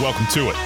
Welcome to it.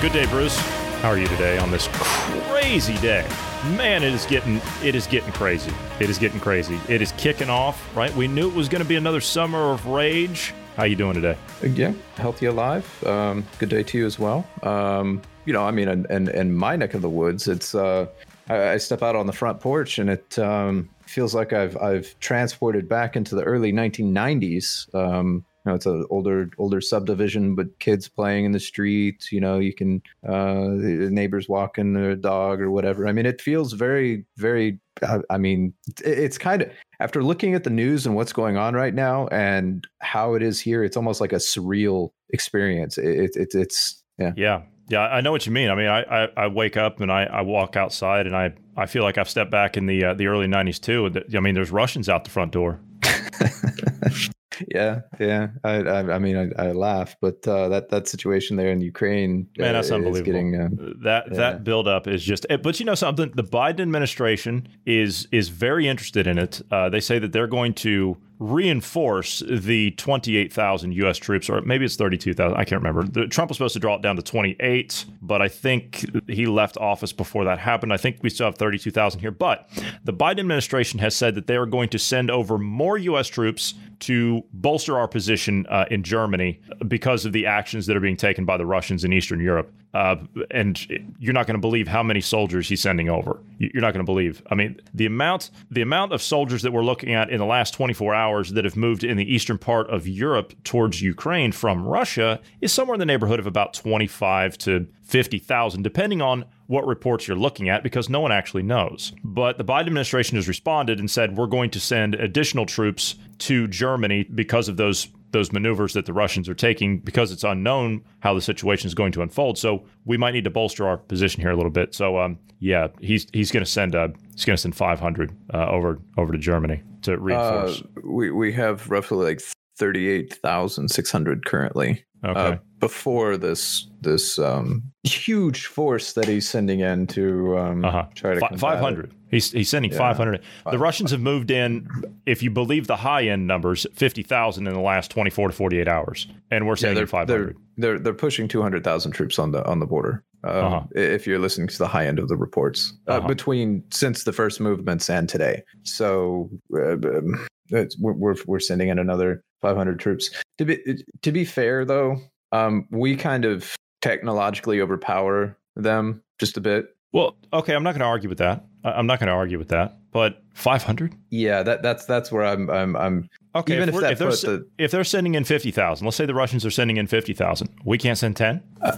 Good day, Bruce. How are you today on this crazy day? Man, it is getting it is getting crazy. It is getting crazy. It is kicking off, right? We knew it was going to be another summer of rage. How you doing today? Yeah, healthy alive. Um, good day to you as well. Um, you know, I mean, in, in, in, my neck of the woods, it's uh, I, I, step out on the front porch and it um, feels like I've I've transported back into the early 1990s. Um, you know, it's an older older subdivision, but kids playing in the street. You know, you can uh, neighbors walking their dog or whatever. I mean, it feels very very. I, I mean, it's kind of after looking at the news and what's going on right now and how it is here. It's almost like a surreal experience. It, it it's yeah yeah yeah, I know what you mean. I mean, I, I, I wake up and I, I walk outside and I, I feel like I've stepped back in the uh, the early '90s too. I mean, there's Russians out the front door. yeah, yeah. I, I, I mean, I, I, laugh, but uh, that that situation there in Ukraine, man, that's uh, unbelievable. Getting, uh, that yeah. that buildup is just. Eh, but you know something, the Biden administration is is very interested in it. Uh, they say that they're going to reinforce the 28,000 U.S. troops, or maybe it's 32,000. I can't remember. The, Trump was supposed to draw it down to 28, but I think he left office before that happened. I think we still have 32,000 here. But the Biden administration has said that they are going to send over more U.S. troops to bolster our position uh, in Germany because of the actions that are being taken by the Russians in Eastern Europe. Uh, and you're not going to believe how many soldiers he's sending over. You're not going to believe. I mean, the amount the amount of soldiers that we're looking at in the last 24 hours that have moved in the eastern part of Europe towards Ukraine from Russia is somewhere in the neighborhood of about 25 to 50,000, depending on what reports you're looking at, because no one actually knows. But the Biden administration has responded and said we're going to send additional troops to Germany because of those those maneuvers that the Russians are taking because it's unknown how the situation is going to unfold. So we might need to bolster our position here a little bit. So um, yeah, he's he's going to send uh, he's going to send 500 uh, over over to Germany to reinforce. Uh, we we have roughly like 38,600 currently. Uh, okay. Before this this um, huge force that he's sending in to um, uh-huh. try to F- 500. He's, he's sending yeah. 500. The Russians have moved in, if you believe the high end numbers, 50,000 in the last 24 to 48 hours, and we're sending yeah, 500. They're, they're, they're pushing 200,000 troops on the on the border. Um, uh-huh. If you're listening to the high end of the reports uh, uh-huh. between since the first movements and today, so uh, um, we're we're sending in another 500 troops. To be to be fair, though, um, we kind of technologically overpower them just a bit. Well, okay, I'm not going to argue with that. I'm not going to argue with that. But 500? Yeah, that that's that's where I'm I'm I'm okay. Even if, if, if they're the, if they're sending in 50,000, let's say the Russians are sending in 50,000, we can't send 10. Uh,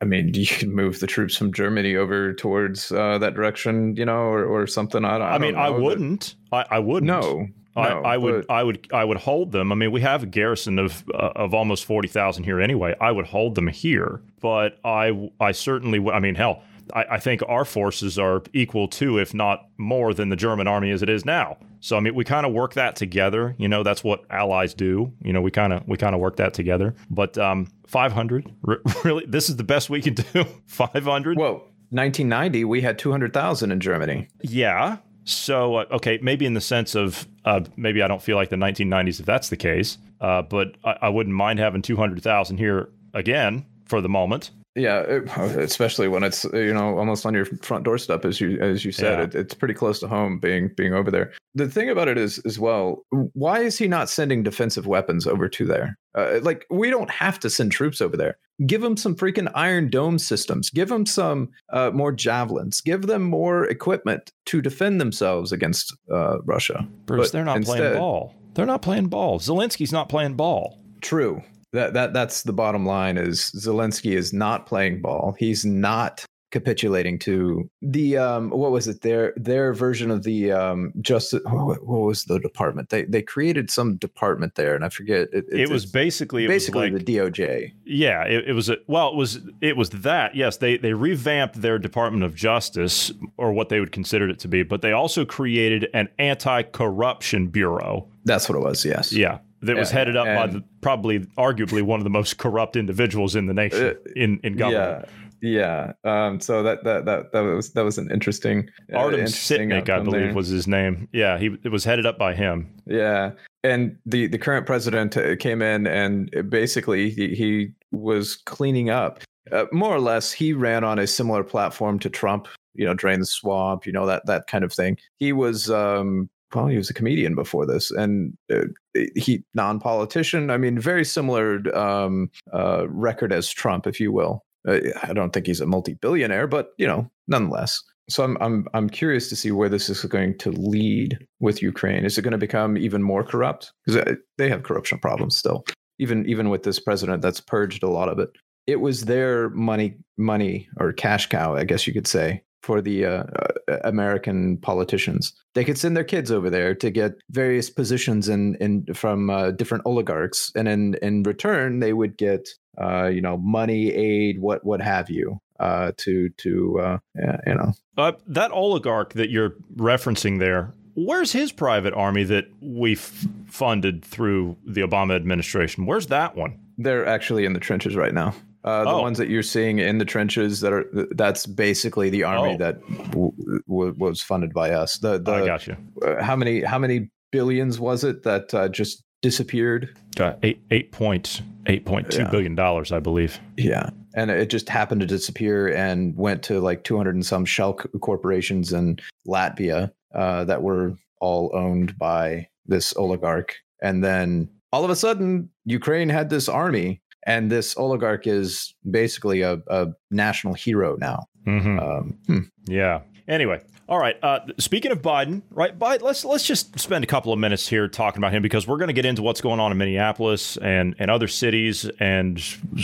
I mean, you can move the troops from Germany over towards uh, that direction, you know, or, or something. I don't. I, I mean, I wouldn't. I, I wouldn't. No, I, no, I would, I would, I would hold them. I mean, we have a garrison of uh, of almost forty thousand here anyway. I would hold them here, but I, I certainly, would I mean, hell, I, I, think our forces are equal to, if not more, than the German army as it is now. So I mean, we kind of work that together. You know, that's what allies do. You know, we kind of we kind of work that together. But um, five hundred, really, this is the best we can do. Five hundred. Well, 1990, we had 200,000 in Germany. Yeah, so, uh, okay, maybe in the sense of uh, maybe I don't feel like the 1990s if that's the case, uh, but I, I, wouldn't mind having 200,000 here again for the moment. Yeah, especially when it's you know almost on your front doorstep, as you as you said, yeah. it, it's pretty close to home being being over there. The thing about it is as well, why is he not sending defensive weapons over to there? Uh, like we don't have to send troops over there. Give them some freaking Iron Dome systems. Give them some uh, more javelins. Give them more equipment to defend themselves against uh, Russia. Bruce, but they're not instead, playing ball. They're not playing ball. Zelensky's not playing ball. True, that that that's the bottom line is Zelensky is not playing ball. He's not capitulating to the um what was it? Their their version of the um justice what, what was the department? They they created some department there and i forget it, it, it was basically basically was like, the doj yeah it, it was a, well it was it was that yes they they revamped their department of justice or what they would consider it to be but they also created an anti-corruption bureau. That's what it was yes. Yeah that was headed up by the, probably arguably one of the most corrupt individuals in the nation uh, in in government. Yeah. Yeah. Um, so that, that that that was that was an interesting uh, Artem interesting Sitnik, I believe, there. was his name. Yeah, he it was headed up by him. Yeah, and the the current president uh, came in and basically he, he was cleaning up. Uh, more or less, he ran on a similar platform to Trump. You know, drain the swamp. You know that that kind of thing. He was um, well, he was a comedian before this, and uh, he non-politician. I mean, very similar um, uh, record as Trump, if you will. Uh, I don't think he's a multi-billionaire, but you know, nonetheless. So I'm I'm I'm curious to see where this is going to lead with Ukraine. Is it going to become even more corrupt? Because uh, they have corruption problems still, even even with this president that's purged a lot of it. It was their money money or cash cow, I guess you could say, for the uh, uh, American politicians. They could send their kids over there to get various positions in, in from uh, different oligarchs, and in in return, they would get uh, you know money, aid, what what have you. Uh, to to uh, you know that oligarch that you're referencing there where's his private army that we f- funded through the Obama administration? Where's that one? They're actually in the trenches right now. Uh, the oh. ones that you're seeing in the trenches that are that's basically the army oh. that w- w- was funded by us. The, the I got you. Uh, how many how many billions was it that uh, just disappeared? Uh, eight eight point eight point two yeah. billion dollars, I believe. Yeah, and it just happened to disappear and went to like two hundred and some shell corporations in Latvia uh, that were all owned by this oligarch, and then all of a sudden Ukraine had this army and this oligarch is basically a, a national hero now. Mm-hmm. Um, hmm. Yeah. Anyway, all right. Uh, speaking of Biden, right? Biden, let's let's just spend a couple of minutes here talking about him because we're going to get into what's going on in Minneapolis and and other cities and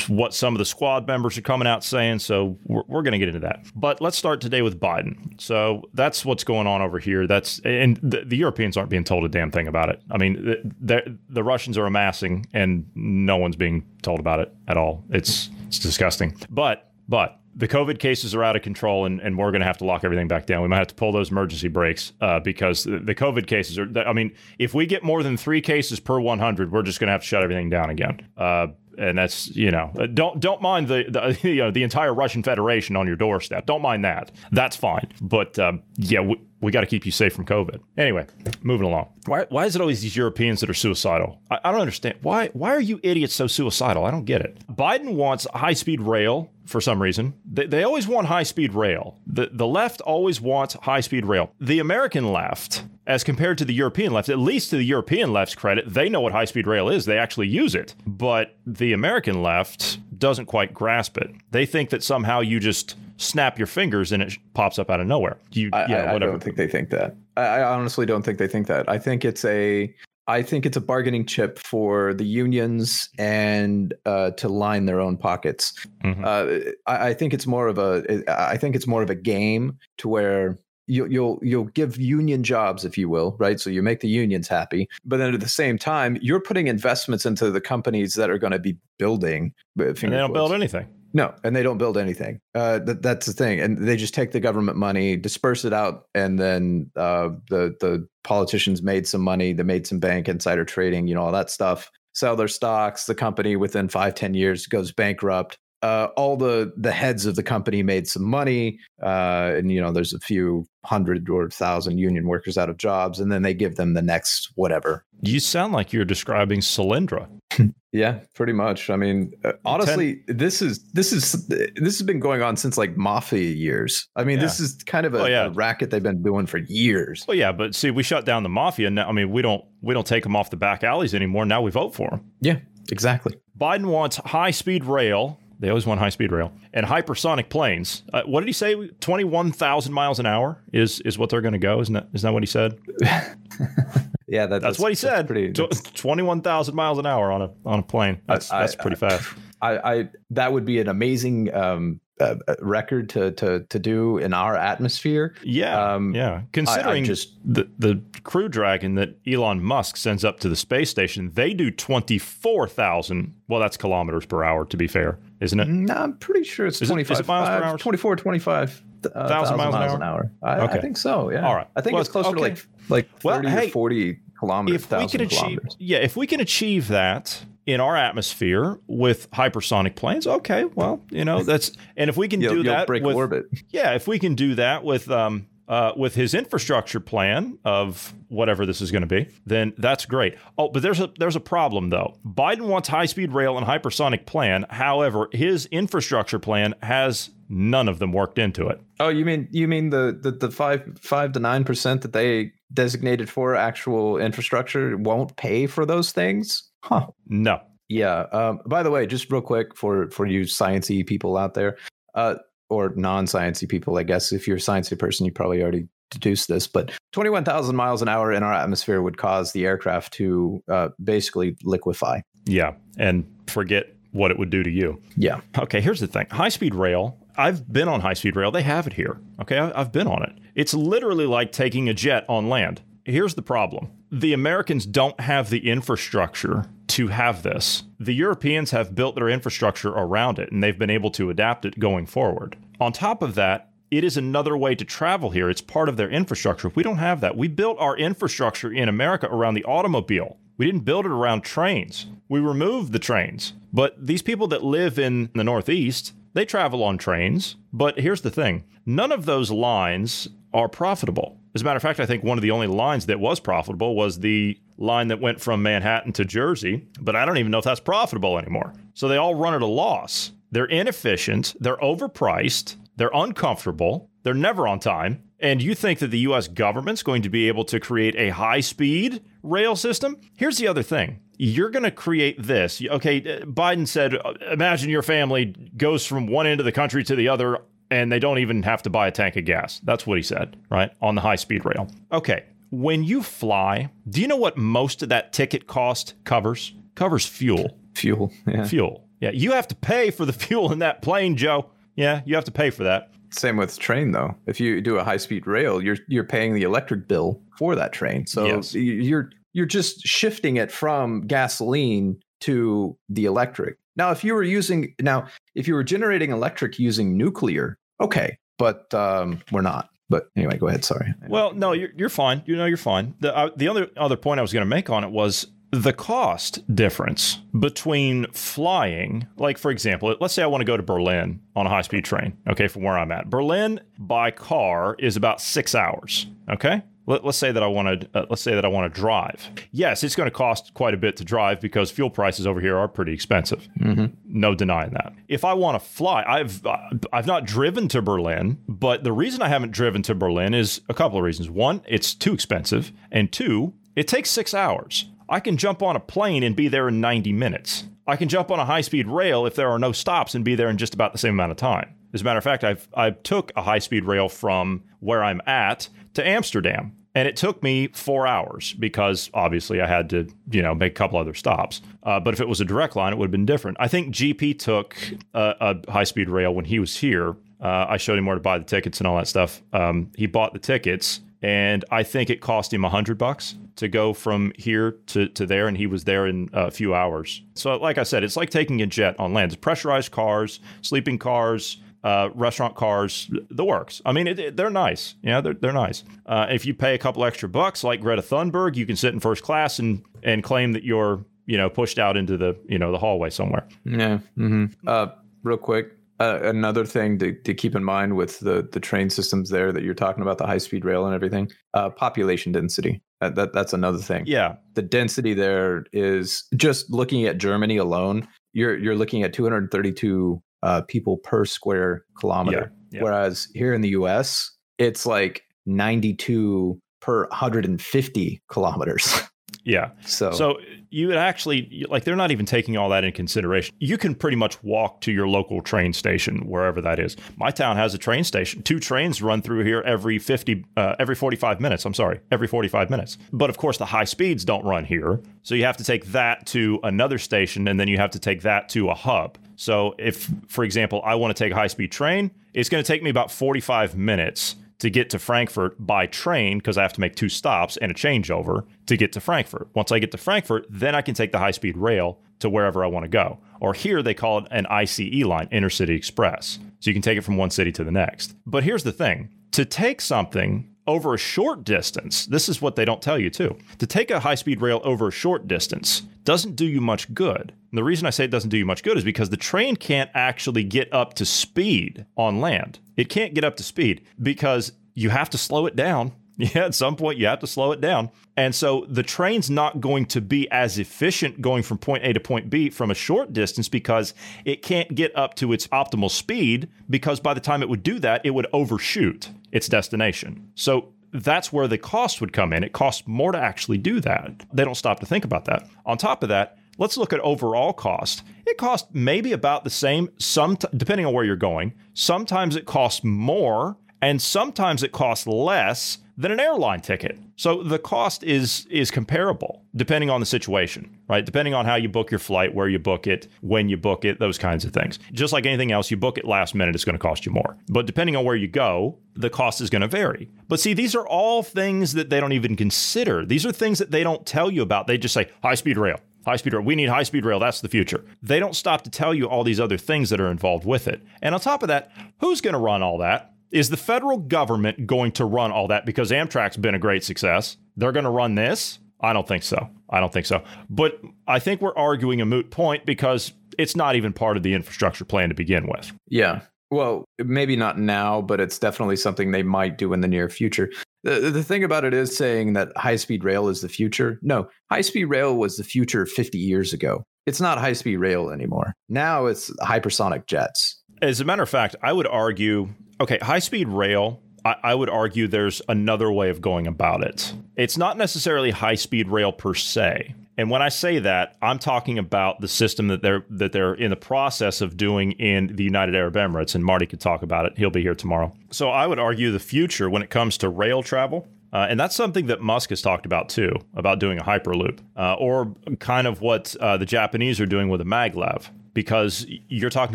what some of the squad members are coming out saying. So we're, we're going to get into that. But let's start today with Biden. So that's what's going on over here. That's and the, the Europeans aren't being told a damn thing about it. I mean, the, the Russians are amassing and no one's being told about it at all. It's it's disgusting. But but the COVID cases are out of control, and, and we're going to have to lock everything back down. We might have to pull those emergency brakes uh, because the, the, COVID cases are. I mean, if we get more than three cases per 100, we're just going to have to shut everything down again. Uh, and that's you know uh, don't don't mind the, the, you know the entire Russian Federation on your doorstep. Don't mind that. That's fine. But um, yeah, we, we got to keep you safe from COVID. Anyway, moving along. Why why is it always these Europeans that are suicidal? I, I don't understand. Why why are you idiots so suicidal? I don't get it. Biden wants high speed rail for some reason. They, they always want high speed rail. The the left always wants high speed rail. The American left as compared to the European left, at least to the European left's credit, they know what high speed rail is. They actually use it. But the American left doesn't quite grasp it. They think that somehow you just snap your fingers and it pops up out of nowhere. You, I, yeah, I, I don't think they think that. I, I honestly don't think they think that. I think it's a I think it's a bargaining chip for the unions and uh, to line their own pockets. Mm-hmm. Uh, I, I, think it's more of a. I think it's more of a game to where you'll you'll you'll give union jobs, if you will, right? So you make the unions happy, but then at the same time, you're putting investments into the companies that are going to be building. Uh, and they don't build anything. No, and they don't build anything. Uh, that, that's the thing, and they just take the government money, disperse it out, and then uh, the the politicians made some money. They made some bank insider trading, you know, all that stuff. Sell their stocks. The company within five ten years goes bankrupt uh, all the the heads of the company made some money, uh, and you know there's a few hundred or thousand union workers out of jobs, and then they give them the next whatever. You sound like you're describing Solyndra. yeah, pretty much. I mean, uh, honestly, Ten- this is this is this has been going on since like mafia years. I mean, yeah. this is kind of a, oh, yeah. a, racket they've been doing for years. Well, yeah, but see, we shut down the mafia. Now, I mean, we don't we don't take them off the back alleys anymore. Now we vote for them. Yeah, exactly. Biden wants high speed rail they always want high speed rail and hypersonic planes. Uh, what did he say? Twenty one thousand miles an hour is is what they're going to go. Isn't that isn't that what he said? yeah, that, that's, that's, what he said. Pretty, Twenty one thousand miles an hour on a on a plane. That's I, that's pretty fast. I, I that would be an amazing um, a, record to to to do in our atmosphere. Yeah, um, yeah. Considering I, I just the the Crew Dragon that Elon Musk sends up to the space station, they do twenty four thousand. Well, that's kilometers per hour, to be fair, isn't it? No, I'm pretty sure it's twenty five miles per hour. 24, 25 uh, thousand miles, miles an hour. An hour. I, okay. I think so. Yeah. All right. I think well, it's closer okay. to like like well, hey, or forty kilometers. If we can achieve, yeah, if we can achieve that in our atmosphere with hypersonic planes, okay, well, you know that's and if we can do that break with, orbit, yeah, if we can do that with um uh, with his infrastructure plan of whatever this is going to be, then that's great. Oh, but there's a there's a problem though. Biden wants high speed rail and hypersonic plan. However, his infrastructure plan has none of them worked into it. Oh, you mean you mean the the, the five five to nine percent that they designated for actual infrastructure won't pay for those things? Huh. No. Yeah. Um, by the way, just real quick for for you sciencey people out there, uh, or non-sciencey people, I guess if you're a sciencey person, you probably already deduced this. But 21,000 miles an hour in our atmosphere would cause the aircraft to uh, basically liquefy. Yeah, and forget what it would do to you. Yeah. Okay. Here's the thing: high-speed rail. I've been on high-speed rail. They have it here. Okay, I've been on it. It's literally like taking a jet on land. Here's the problem the Americans don't have the infrastructure to have this. The Europeans have built their infrastructure around it and they've been able to adapt it going forward. On top of that, it is another way to travel here. It's part of their infrastructure. We don't have that. We built our infrastructure in America around the automobile. We didn't build it around trains. We removed the trains. But these people that live in the Northeast, they travel on trains. But here's the thing none of those lines are profitable. As a matter of fact, I think one of the only lines that was profitable was the line that went from Manhattan to Jersey, but I don't even know if that's profitable anymore. So they all run at a loss. They're inefficient, they're overpriced, they're uncomfortable, they're never on time. And you think that the US government's going to be able to create a high speed rail system? Here's the other thing you're going to create this. Okay, Biden said, uh, imagine your family goes from one end of the country to the other and they don't even have to buy a tank of gas. That's what he said, right? On the high speed rail. Okay. When you fly, do you know what most of that ticket cost covers? Covers fuel. Fuel. Yeah. Fuel. Yeah. You have to pay for the fuel in that plane, Joe. Yeah. You have to pay for that. Same with train though. If you do a high speed rail, you're you're paying the electric bill for that train. So yes. you're you're just shifting it from gasoline to the electric. Now, if you were using now, if you were generating electric using nuclear, okay, but um, we're not. But anyway, go ahead. Sorry. Well, no, you're you're fine. You know, you're fine. The uh, the other other point I was going to make on it was the cost difference between flying, like for example, let's say I want to go to Berlin on a high speed train, okay, from where I'm at. Berlin by car is about six hours, okay? Let, us say that I want to uh, let's say that I want to drive. Yes, it's going to cost quite a bit to drive because fuel prices over here are pretty expensive. Mm-hmm. No denying that. If I want to fly, I've uh, I've not driven to Berlin, but the reason I haven't driven to Berlin is a couple of reasons. One, it's too expensive, and two, it takes six hours. I can jump on a plane and be there in 90 minutes. I can jump on a high speed rail if there are no stops and be there in just about the same amount of time. As a matter of fact, I've I took a high speed rail from where I'm at to Amsterdam and it took me four hours because obviously I had to, you know, make a couple other stops. Uh, but if it was a direct line, it would have been different. I think GP took a, a high speed rail when he was here. Uh, I showed him where to buy the tickets and all that stuff. Um, he bought the tickets, and I think it cost him a hundred bucks to go from here to, to there, and he was there in a few hours. So, like I said, it's like taking a jet on land. It's pressurized cars, sleeping cars uh, restaurant cars, the works. I mean, it, it, they're nice. Yeah, they're, they're nice. Uh, if you pay a couple extra bucks, like Greta Thunberg, you can sit in first class and and claim that you're you know pushed out into the you know the hallway somewhere. Yeah. Mm-hmm. Uh, real quick, uh, another thing to, to keep in mind with the the train systems there that you're talking about, the high speed rail and everything, uh, population density. That, that that's another thing. Yeah, the density there is just looking at Germany alone. You're you're looking at 232 uh, people per square kilometer. Yeah, yeah. Whereas here in the US, it's like 92 per 150 kilometers. Yeah. So so you would actually like they're not even taking all that in consideration. You can pretty much walk to your local train station wherever that is. My town has a train station. Two trains run through here every 50 uh, every 45 minutes. I'm sorry, every 45 minutes. But of course the high speeds don't run here. So you have to take that to another station and then you have to take that to a hub. So if, for example, I want to take a high speed train, it's going to take me about 45 minutes to get to Frankfurt by train because I have to make two stops and a changeover to get to Frankfurt. Once I get to Frankfurt, then I can take the high speed rail to wherever I want to go. Or here they call it an ICE line, Intercity Express. So you can take it from one city to the next. But here's the thing to take something over a short distance, this is what they don't tell you too. To take a high speed rail over a short distance doesn't do you much good. And the reason I say it doesn't do you much good is because the train can't actually get up to speed on land. It can't get up to speed because you have to slow it down Yeah, at some point you have to slow it down. And so the train's not going to be as efficient going from point A to point B from a short distance because it can't get up to its optimal speed because by the time it would do that, it would overshoot its destination. So that's where the cost would come in. It costs more to actually do that. They don't stop to think about that. On top of that, let's look at overall cost. It costs maybe about the same some depending on where you're going. Sometimes it costs more and sometimes it costs less than an airline ticket. So the cost is is comparable depending on the situation, right? Depending on how you book your flight, where you book it, when you book it, those kinds of things. Just like anything else, you book it last minute, it's going to cost you more. But depending on where you go, the cost is going to vary. But see, these are all things that they don't even consider. These are things that they don't tell you about. They just say high speed rail. High speed rail. We need high speed rail. That's the future. They don't stop to tell you all these other things that are involved with it. And on top of that, who's going to run all that? Is the federal government going to run all that because Amtrak's been a great success? They're going to run this? I don't think so. I don't think so. But I think we're arguing a moot point because it's not even part of the infrastructure plan to begin with. Yeah. Well, maybe not now, but it's definitely something they might do in the near future. The, the thing about it is saying that high speed rail is the future. No, high speed rail was the future 50 years ago. It's not high speed rail anymore. Now it's hypersonic jets. As a matter of fact, I would argue okay, high speed rail. I, I would argue there's another way of going about it. It's not necessarily high speed rail per se. And when I say that, I'm talking about the system that they're that they're in the process of doing in the United Arab Emirates. And Marty could talk about it. He'll be here tomorrow. So I would argue the future when it comes to rail travel uh, and that's something that Musk has talked about too, about doing a Hyperloop, uh, or kind of what uh, the Japanese are doing with a maglev because you're talking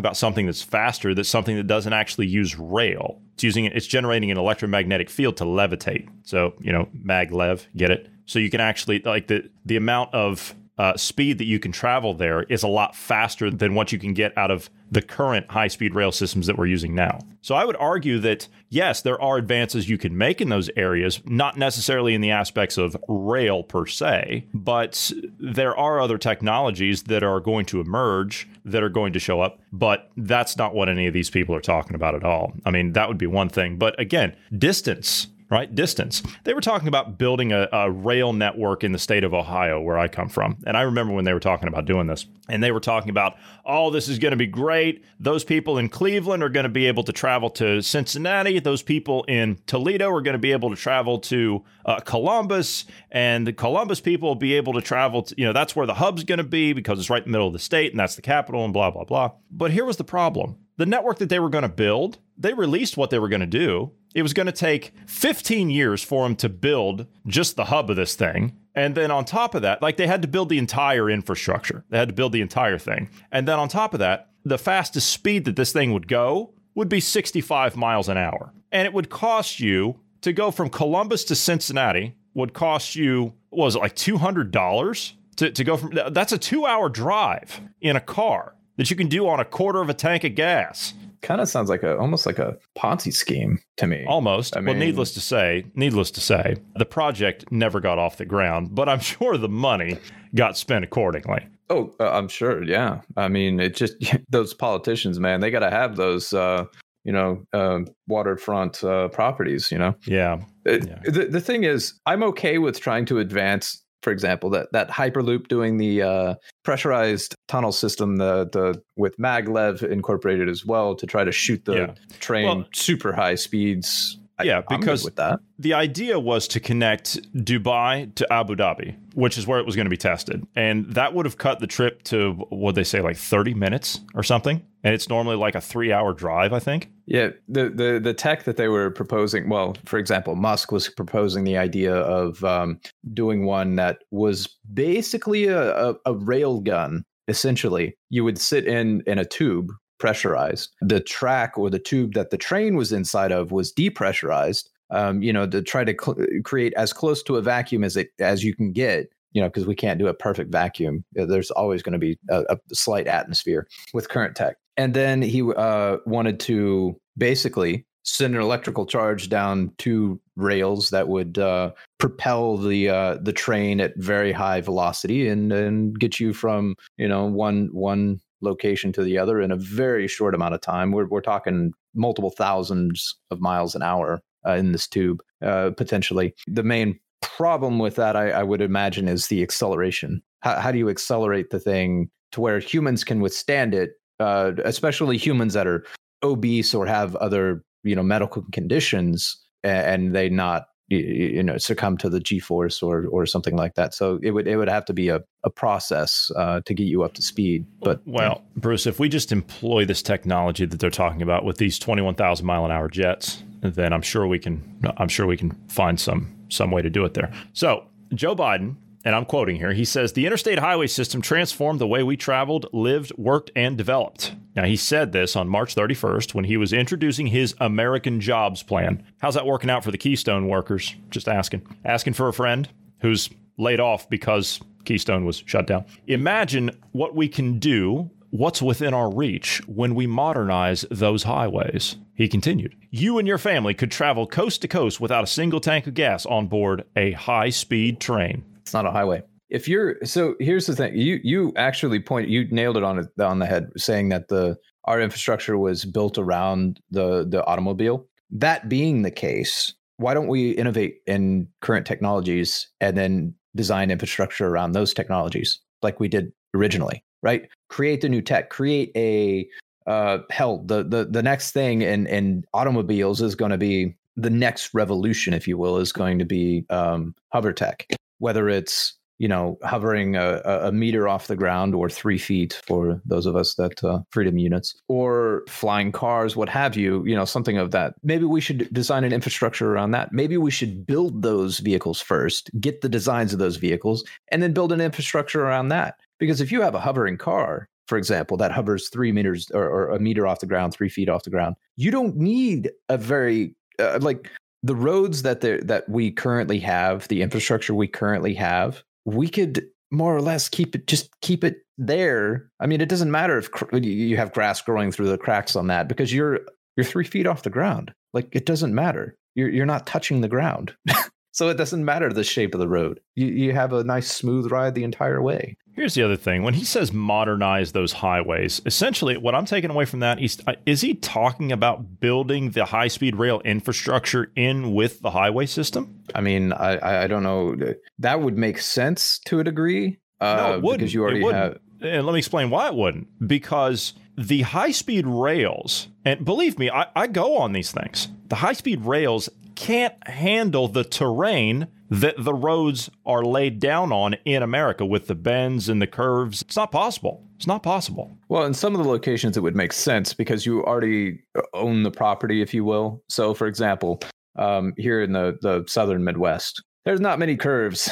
about something that's faster, that's something that doesn't actually use rail. It's using it's generating an electromagnetic field to levitate. So, you know, maglev, get it? So you can actually like the the amount of uh, speed that you can travel there is a lot faster than what you can get out of the current high speed rail systems that we're using now. So I would argue that yes, there are advances you can make in those areas, not necessarily in the aspects of rail per se, but there are other technologies that are going to emerge that are going to show up. But that's not what any of these people are talking about at all. I mean, that would be one thing. But again, distance right? Distance. They were talking about building a, a, rail network in the state of Ohio, where I come from. And I remember when they were talking about doing this. And they were talking about, oh, this is going to be great. Those people in Cleveland are going to be able to travel to Cincinnati. Those people in Toledo are going to be able to travel to uh, Columbus. And the Columbus people will be able to travel to, you know, that's where the hub's going to be because it's right in the middle of the state and that's the capital and blah, blah, blah. But here was the problem the network that they were going to build, they released what they were going to do. It was going to take 15 years for them to build just the hub of this thing. And then on top of that, like they had to build the entire infrastructure, they had to build the entire thing. And then on top of that, the fastest speed that this thing would go would be 65 miles an hour. And it would cost you to go from Columbus to Cincinnati, would cost you, was it like $200 to, to go from, that's a two hour drive in a car that you can do on a quarter of a tank of gas. Kind of sounds like a almost like a Ponzi scheme to me. Almost. I mean, well, needless to say, needless to say, the project never got off the ground, but I'm sure the money got spent accordingly. Oh, uh, I'm sure. Yeah. I mean, it just those politicians, man, they got to have those uh, you know, uh, waterfront uh, properties, you know? Yeah. It, yeah. The, the thing is, I'm okay with trying to advance for example, that that Hyperloop doing the uh, pressurized tunnel system, the the with maglev incorporated as well to try to shoot the yeah. train well, super high speeds. Yeah, I, because with that. the idea was to connect Dubai to Abu Dhabi, which is where it was going to be tested, and that would have cut the trip to what they say like thirty minutes or something and it's normally like a three hour drive, I think. Yeah, the, the the tech that they were proposing, well, for example, Musk was proposing the idea of um, doing one that was basically a, a, a rail gun essentially. You would sit in in a tube pressurized. The track or the tube that the train was inside of was depressurized. Um, you know, to try to cl- create as close to a vacuum as it as you can get. You know, because we can't do a perfect vacuum. There's always going to be a, a, slight atmosphere with current tech. And then he uh, wanted to basically send an electrical charge down two rails that would uh, propel the uh, the train at very high velocity and and get you from you know one one location to the other in a very short amount of time. We're we're talking multiple thousands of miles an hour uh, in this tube uh, potentially. The main problem with that, I, I would imagine, is the acceleration. How, how, do you accelerate the thing to where humans can withstand it, uh, especially humans that are obese or have other you know medical conditions and they not you know succumb to the g-force or or something like that. So it would it would have to be a, a process uh, to get you up to speed but well bruce if we just employ this technology that they're talking about with these 21000 mile an hour jets then i'm sure we can i'm sure we can find some some way to do it there. So joe biden and I'm quoting here, he says, The interstate highway system transformed the way we traveled, lived, worked, and developed. Now, he said this on March 31st when he was introducing his American Jobs Plan. How's that working out for the Keystone workers? Just asking. Asking for a friend who's laid off because Keystone was shut down. Imagine what we can do what's within our reach when we modernize those highways. He continued, You and your family could travel coast to coast without a single tank of gas on board a high speed train. It's not a highway. If you're so here's the thing. You you actually point you nailed it on it on the head saying that the our infrastructure was built around the the automobile. That being the case, why don't we innovate in current technologies and then design infrastructure around those technologies like we did originally, right? Create the new tech, create a uh, hell, the the the next thing in in automobiles is going to be the next revolution, if you will, is going to be um, hover tech whether it's you know hovering a, a, meter off the ground or three feet for those of us that uh, freedom units or flying cars what have you you know something of that. Maybe we should design an infrastructure around that. Maybe we should build those vehicles first get the designs of those vehicles and then build an infrastructure around that. Because if you have a hovering car for example that hovers three meters or, or a meter off the ground three feet off the ground you don't need a very uh, like the roads that that we currently have, the infrastructure we currently have, we could more or less keep it just keep it there. I mean, it doesn't matter if cr- you have grass growing through the cracks on that because you're you're three feet off the ground. Like it doesn't matter. You're you're not touching the ground. so it doesn't matter the shape of the road. You you have a nice smooth ride the entire way. Here's the other thing. When he says modernize those highways, essentially what I'm taking away from that is, uh, is he talking about building the high speed rail infrastructure in with the highway system? I mean, I, I don't know. That would make sense to a degree. Uh, no, it wouldn't. Because you already have. And let me explain why it wouldn't. Because the high speed rails, and believe me, I, I go on these things, the high speed rails can't handle the terrain that the roads are laid down on in America with the bends and the curves. It's not possible. It's not possible. Well, in some of the locations, it would make sense because you already own the property, if you will. So, for example, um, here in the, the southern Midwest, there's not many curves.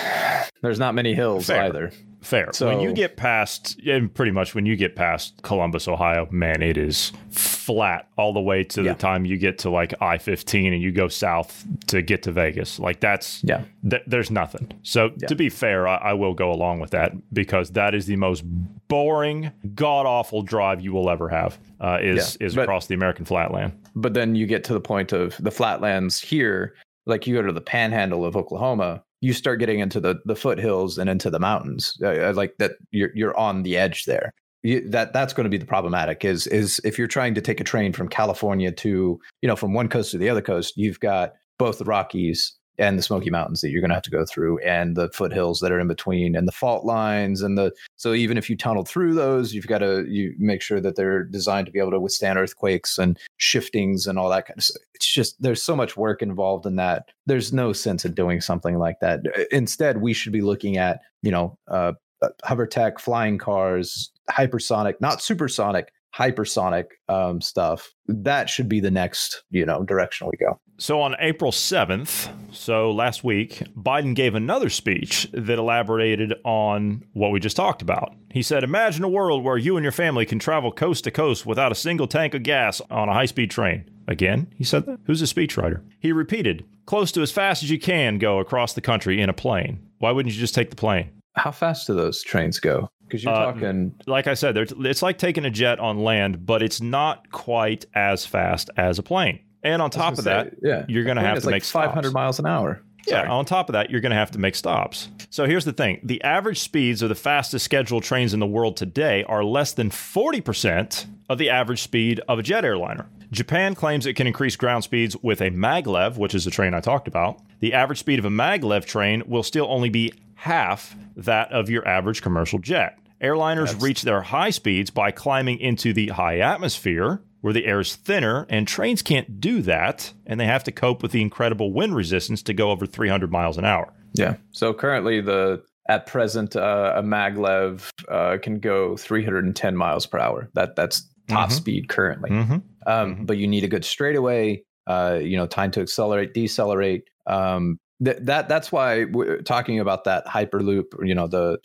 There's not many hills Fair. either. Fair. So when you get past, and pretty much when you get past Columbus, Ohio, man, it is flat all the way to yeah. the time you get to like I fifteen and you go south to get to Vegas. Like that's yeah. Th- there's nothing. So yeah. to be fair, I-, I will go along with that because that is the most boring, god awful drive you will ever have. Uh, is yeah. is but, across the American flatland. But then you get to the point of the flatlands here. Like you go to the panhandle of Oklahoma, you start getting into the the foothills and into the mountains uh, uh, like that you're you're on the edge there. You, that that's going to be the problematic is is if you're trying to take a train from California to you know from one coast to the other coast you've got both the Rockies and the Smoky Mountains that you're going to have to go through, and the foothills that are in between, and the fault lines, and the so even if you tunnel through those, you've got to you make sure that they're designed to be able to withstand earthquakes and shiftings and all that kind of stuff. It's just there's so much work involved in that. There's no sense in doing something like that. Instead, we should be looking at you know uh, uh hover tech, flying cars, hypersonic, not supersonic, hypersonic um, stuff, that should be the next, you know, direction we go. So on April 7th, so last week, Biden gave another speech that elaborated on what we just talked about. He said, Imagine a world where you and your family can travel coast to coast without a single tank of gas on a high speed train. Again, he said that? Who's a speechwriter? He repeated, Close to as fast as you can go across the country in a plane. Why wouldn't you just take the plane? How fast do those trains go? Because you're uh, talking. Like I said, it's like taking a jet on land, but it's not quite as fast as a plane. And on top of say, that, yeah, you're going to have to like make 500 stops. miles an hour. Sorry. Yeah, on top of that, you're going to have to make stops. So here's the thing the average speeds of the fastest scheduled trains in the world today are less than 40% of the average speed of a jet airliner. Japan claims it can increase ground speeds with a maglev, which is the train I talked about. The average speed of a maglev train will still only be half that of your average commercial jet. Airliners That's... reach their high speeds by climbing into the high atmosphere, where the air is thinner, and trains can't do that, and they have to cope with the incredible wind resistance to go over 300 miles an hour. Yeah. So currently, the at present, uh, a maglev uh, can go 310 miles per hour. That that's top mm-hmm. speed currently. Mm-hmm. Um, mm-hmm. But you need a good straightaway. Uh, you know, time to accelerate, decelerate. Um, that that that's why we're talking about that hyperloop. You know, the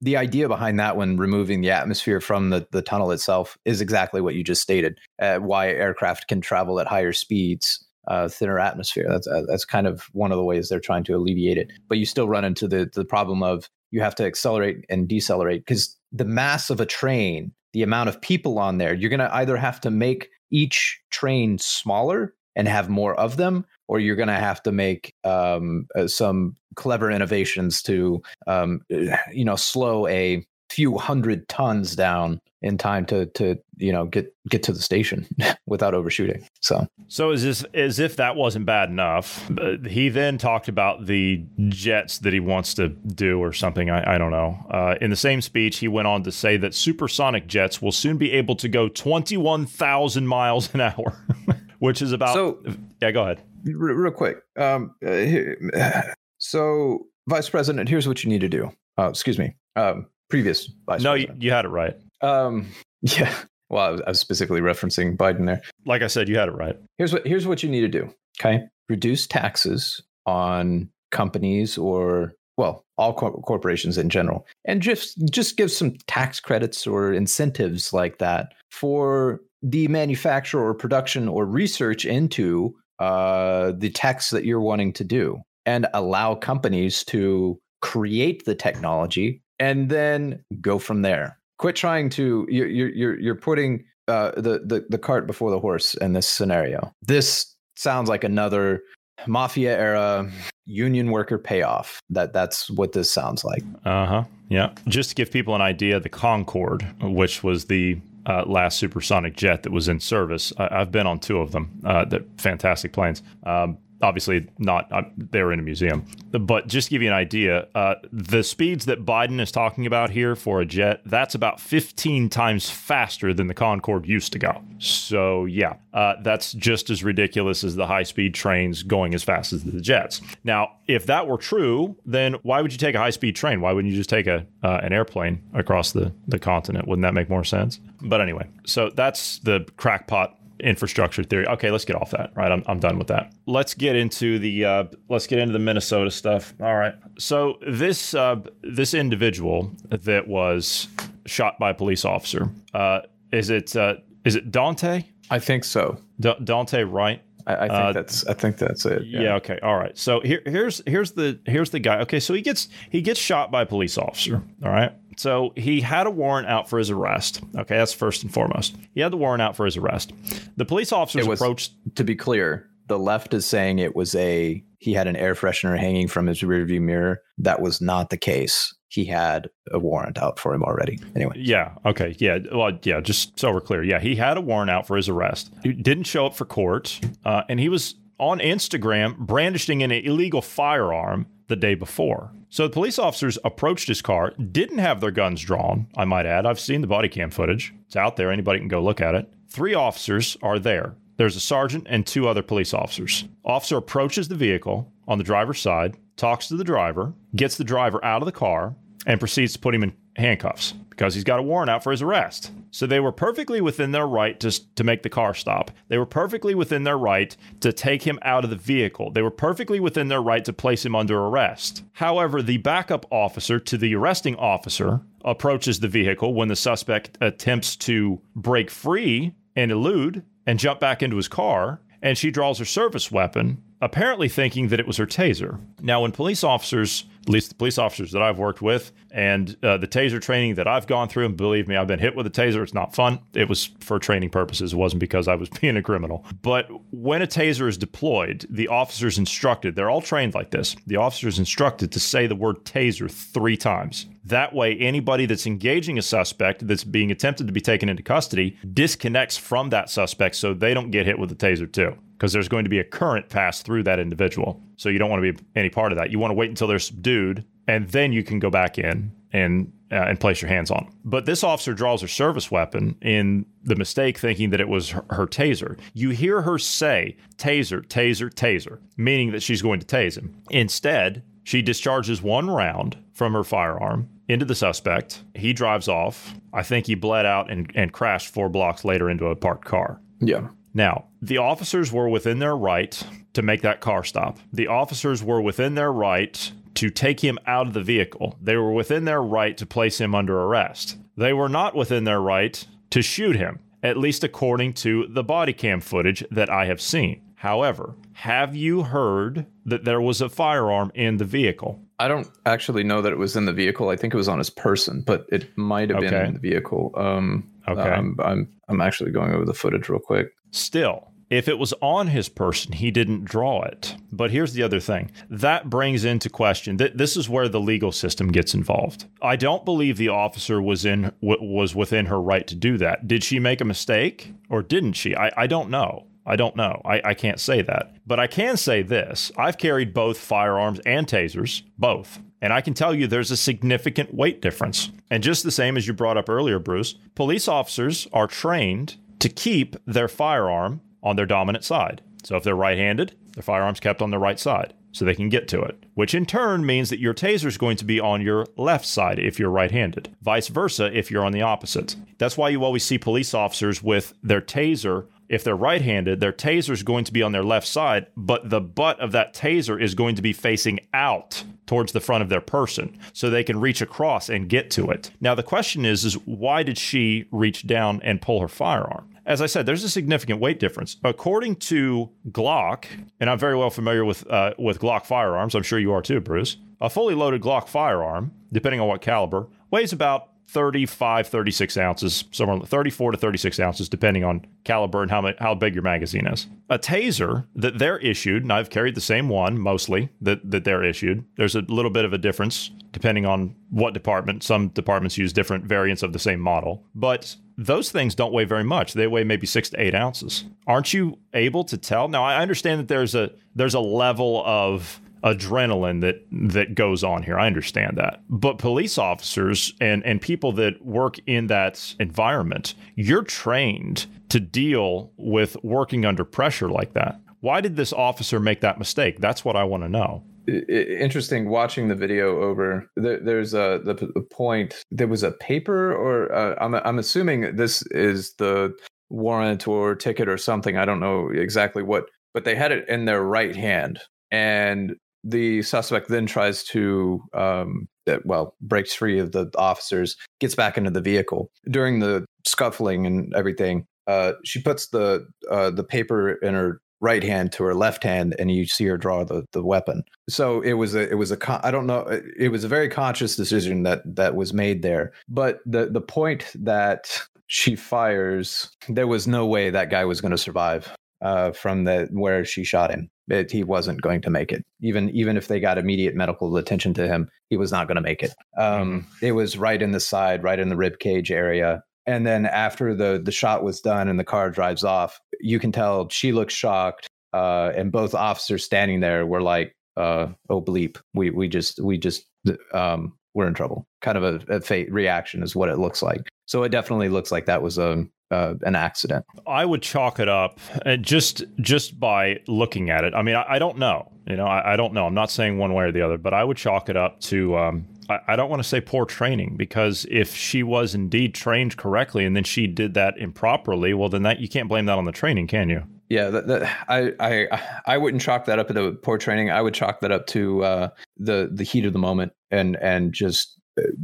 the idea behind that when removing the atmosphere from the, the tunnel itself is exactly what you just stated. Uh, why aircraft can travel at higher speeds, uh, thinner atmosphere. That's uh, that's kind of one of the ways they're trying to alleviate it. But you still run into the the problem of you have to accelerate and decelerate because the mass of a train, the amount of people on there, you're going to either have to make each train smaller and have more of them, or you're going to have to make um, uh, some clever innovations to, um, you know, slow a few hundred tons down in time to to you know get get to the station without overshooting. So so is this as if that wasn't bad enough? Uh, he then talked about the jets that he wants to do or something. I, I don't know. Uh, in the same speech, he went on to say that supersonic jets will soon be able to go twenty one thousand miles an hour. which is about. So, yeah, go ahead. Real, real quick. Um, uh, here, so, Vice President, here's what you need to do. Uh, excuse me. Um, previous Vice no, President. You, you had it right. Um, yeah. Well, I was, I was specifically referencing Biden there. Like I said, you had it right. Here's what here's what you need to do. Okay, reduce taxes on companies or well, all corporations in general, and just just give some tax credits or incentives like that for the manufacture or production or research into uh, the techs that you're wanting to do and allow companies to create the technology and then go from there. Quit trying to you're you're you're putting uh, the, the the cart before the horse in this scenario. This sounds like another mafia era union worker payoff. That that's what this sounds like. Uh huh. Yeah. Just to give people an idea, the Concorde, which was the uh, last supersonic jet that was in service. I, have been on two of them. Uh, that fantastic planes. Um, obviously not uh, they're in a museum. But just to give you an idea uh, the speeds that biden is talking about here for a jet that's about 15 times faster than the concorde used to go. So yeah uh, that's just as ridiculous as the high speed trains going as fast as the jets. Now if that were true then why would you take a high speed train? Why wouldn't you just take a uh, an airplane across the, the continent? Wouldn't that make more sense? But anyway so that's the crackpot infrastructure theory. Okay, let's get off that. Right, I'm, I'm done with that. Let's get into the uh, let's get into the Minnesota stuff. All right. So this uh, this individual that was shot by a police officer uh, is it uh, is it Dante? I think so. D- Daunte Wright. I, I think uh, that's I think that's it. Yeah. yeah. Okay. All right. So here, here's here's the here's the guy. Okay. So he gets he gets shot by a police officer. All right. So he had a warrant out for his arrest. Okay, that's first and foremost. He had the warrant out for his arrest. The police officers was, approached. To be clear, the left is saying it was a he had an air freshener hanging from his rearview mirror. That was not the case. He had a warrant out for him already. Anyway. Yeah. Okay. Yeah. Well. Yeah. Just so we're clear. Yeah. He had a warrant out for his arrest. He didn't show up for court, uh, and he was on Instagram brandishing an illegal firearm the day before. So the police officers approached his car, didn't have their guns drawn, I might add. I've seen the body cam footage. It's out there. Anybody can go look at it. Three officers are there. There's a sergeant and two other police officers. Officer approaches the vehicle on the driver's side, talks to the driver, gets the driver out of the car, and proceeds to put him in handcuffs. Because he's got a warrant out for his arrest. So they were perfectly within their right to, to make the car stop. They were perfectly within their right to take him out of the vehicle. They were perfectly within their right to place him under arrest. However, the backup officer to the arresting officer approaches the vehicle when the suspect attempts to break free and elude and jump back into his car, and she draws her service weapon, apparently thinking that it was her taser. Now, when police officers at least the police officers that I've worked with and uh, the taser training that I've gone through. And believe me, I've been hit with a taser. It's not fun. It was for training purposes. It wasn't because I was being a criminal. But when a taser is deployed, the officers instructed, they're all trained like this. The officers instructed to say the word taser three times. That way, anybody that's engaging a suspect that's being attempted to be taken into custody disconnects from that suspect so they don't get hit with a taser too because there's going to be a current pass through that individual. So you don't want to be any part of that. You want to wait until they're subdued, and then you can go back in and uh, and place your hands on. But this officer draws her service weapon in the mistake, thinking that it was her, her taser. You hear her say "taser, taser, taser," meaning that she's going to tase him. Instead, she discharges one round from her firearm into the suspect. He drives off. I think he bled out and, and crashed four blocks later into a parked car. Yeah. Now, the officers were within their right to make that car stop. The officers were within their right to take him out of the vehicle. They were within their right to place him under arrest. They were not within their right to shoot him, at least according to the body cam footage that I have seen. However, have you heard that there was a firearm in the vehicle? I don't actually know that it was in the vehicle. I think it was on his person, but it might have okay. been in the vehicle. Um, okay. Um, I'm I'm actually going over the footage real quick. Still, if it was on his person, he didn't draw it. But here's the other thing that brings into question that this is where the legal system gets involved. I don't believe the officer was in was within her right to do that. Did she make a mistake or didn't she? I, I don't know. I don't know. I, I can't say that. But I can say this I've carried both firearms and tasers, both. And I can tell you there's a significant weight difference. And just the same as you brought up earlier, Bruce, police officers are trained to keep their firearm on their dominant side. So if they're right handed, their firearm's kept on the right side so they can get to it, which in turn means that your taser is going to be on your left side if you're right handed, vice versa if you're on the opposite. That's why you always see police officers with their taser if they're right handed, their taser is going to be on their left side, but the butt of that taser is going to be facing out towards the front of their person so they can reach across and get to it. Now, the question is, is why did she reach down and pull her firearm? As I said, there's a significant weight difference. According to Glock, and I'm very well familiar with uh, with Glock firearms, I'm sure you are too, Bruce. A fully loaded Glock firearm, depending on what caliber, weighs about 35, 36 ounces, somewhere 34 to 36 ounces, depending on caliber and how, how big your magazine is. A taser that they're issued, and I've carried the same one mostly that, that they're issued. There's a little bit of a difference depending on what department. Some departments use different variants of the same model, but those things don't weigh very much. They weigh maybe six to eight ounces. Aren't you able to tell? Now, I understand that there's a there's a level of adrenaline that that goes on here. I understand that. But police officers and and people that work in that environment, you're trained to deal with working under pressure like that. Why did this officer make that mistake? That's what I want to know. Interesting watching the video over. There, there's a the, the, point. There was a paper, or uh, I'm I'm assuming this is the warrant or ticket or something. I don't know exactly what, but they had it in their right hand, and the suspect then tries to um, well breaks free of the officers gets back into the vehicle. During the scuffling and everything uh, she puts the uh, the paper in her right hand to her left hand and you see her draw the, the weapon. So it was a it was a con- i don't know it was a very conscious decision that that was made there. But the the point that she fires there was no way that guy was going to survive uh, from the where she shot him. It, he wasn't going to make it. Even even if they got immediate medical attention to him, he was not going to make it. Um, mm-hmm. it was right in the side, right in the rib cage area. And then after the the shot was done and the car drives off, you can tell she looks shocked. Uh, and both officers standing there were like, uh, "Oh bleep, we we just we just um, we're in trouble." Kind of a, a fate reaction is what it looks like. So it definitely looks like that was a uh, an accident. I would chalk it up uh, just just by looking at it. I mean, I, I don't know. You know, I, I, don't know. I'm not saying one way or the other, but I would chalk it up to um, I, I don't want to say poor training because if she was indeed trained correctly and then she did that improperly, well, then that you can't blame that on the training, can you? Yeah, that, that, I I I wouldn't chalk that up to the poor training. I would chalk that up to uh, the the heat of the moment and and just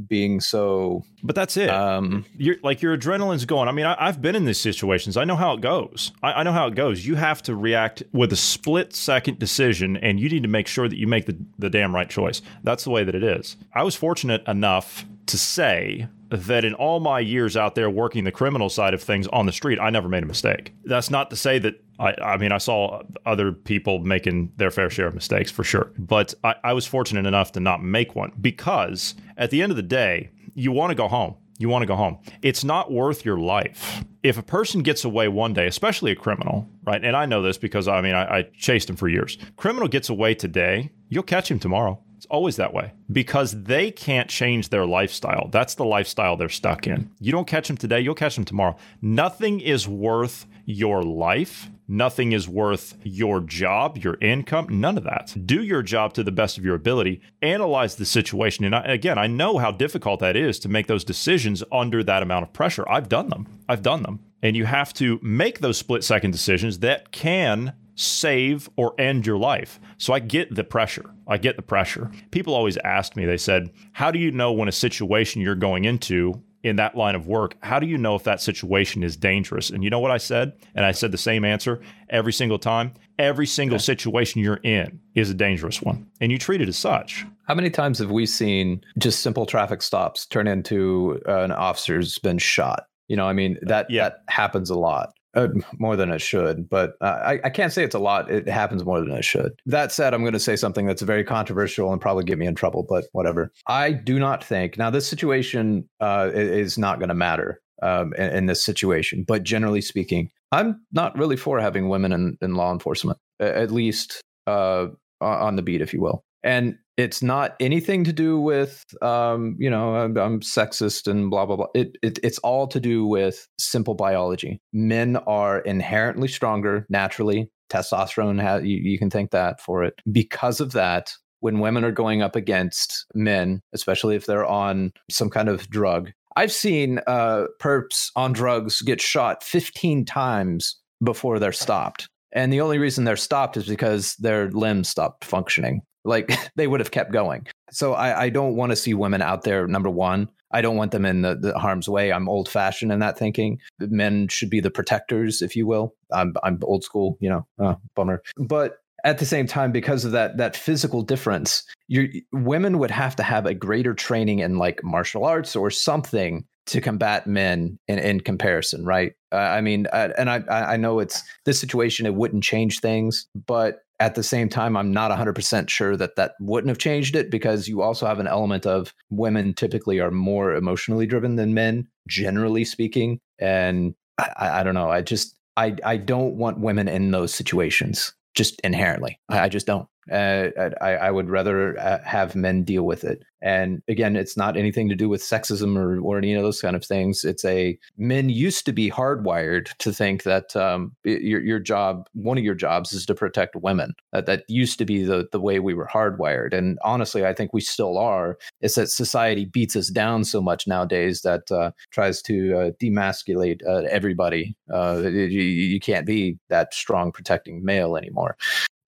being so but that's it. um you're like your adrenaline's going i mean I, have been in these situations. I know how it goes. I, I, know how it goes. You have to react with a split second decision and you need to make sure that you make the, the damn right choice. That's the way that it is. I was fortunate enough to say that in all my years out there working the criminal side of things on the street, I never made a mistake. That's not to say that I, I mean, I saw other people making their fair share of mistakes for sure, but I, I was fortunate enough to not make one because at the end of the day, you want to go home. You want to go home. It's not worth your life. If a person gets away one day, especially a criminal, right? And I know this because I mean, I, I chased him for years. Criminal gets away today, you'll catch him tomorrow. It's always that way because they can't change their lifestyle. That's the lifestyle they're stuck in. You don't catch them today, you'll catch them tomorrow. Nothing is worth your life. Nothing is worth your job, your income, none of that. Do your job to the best of your ability. Analyze the situation. And I, again, I know how difficult that is to make those decisions under that amount of pressure. I've done them. I've done them. And you have to make those split second decisions that can save or end your life. So I get the pressure. I get the pressure. People always ask me, they said, How do you know when a situation you're going into in that line of work, how do you know if that situation is dangerous? And you know what I said? And I said the same answer every single time. Every single okay. situation you're in is a dangerous one, and you treat it as such. How many times have we seen just simple traffic stops turn into an officer's been shot? You know, I mean that yeah. that happens a lot. Uh, more than it should, but uh, I, I, can't say it's a lot. It happens more than it should. That said, I'm going to say something that's very controversial and probably get me in trouble, but whatever. I do not think now this situation uh, is not going to matter um, in, in, this situation, but generally speaking, I'm not really for having women in, in law enforcement, at least uh, on the beat, if you will. And it's not anything to do with um, you know I'm, I'm, sexist and blah blah blah. It, it, it's all to do with simple biology. Men are inherently stronger naturally. Testosterone has, you, you can thank that for it. Because of that when women are going up against men especially if they're on some kind of drug i've seen uh, perps on drugs get shot 15 times before they're stopped. And the only reason they're stopped is because their limbs stopped functioning like they would have kept going. So I, I don't want to see women out there. Number one, I don't want them in the, the harm's way. I'm old fashioned in that thinking. Men should be the protectors, if you will. I'm I'm old school, you know. Oh, bummer. But at the same time, because of that that physical difference, you women would have to have a greater training in like martial arts or something to combat men in, in comparison, right? Uh, I mean, uh, and I I know it's this situation. It wouldn't change things, but at the same time, I'm not 100% sure that that wouldn't have changed it because you also have an element of women typically are more emotionally driven than men, generally speaking. And I, I don't know. I just, I, I don't want women in those situations just inherently. I, I just don't. Uh, I, I, would rather uh, have men deal with it. And again, it's not anything to do with sexism or, or any of those kind of things. It's a men used to be hardwired to think that um, your, your job, one of your jobs is to protect women. That, that used to be the, the way we were hardwired. And honestly, I think we still are. It's that society beats us down so much nowadays that uh, tries to uh, demasculate uh, everybody. You, you can't be that strong protecting male anymore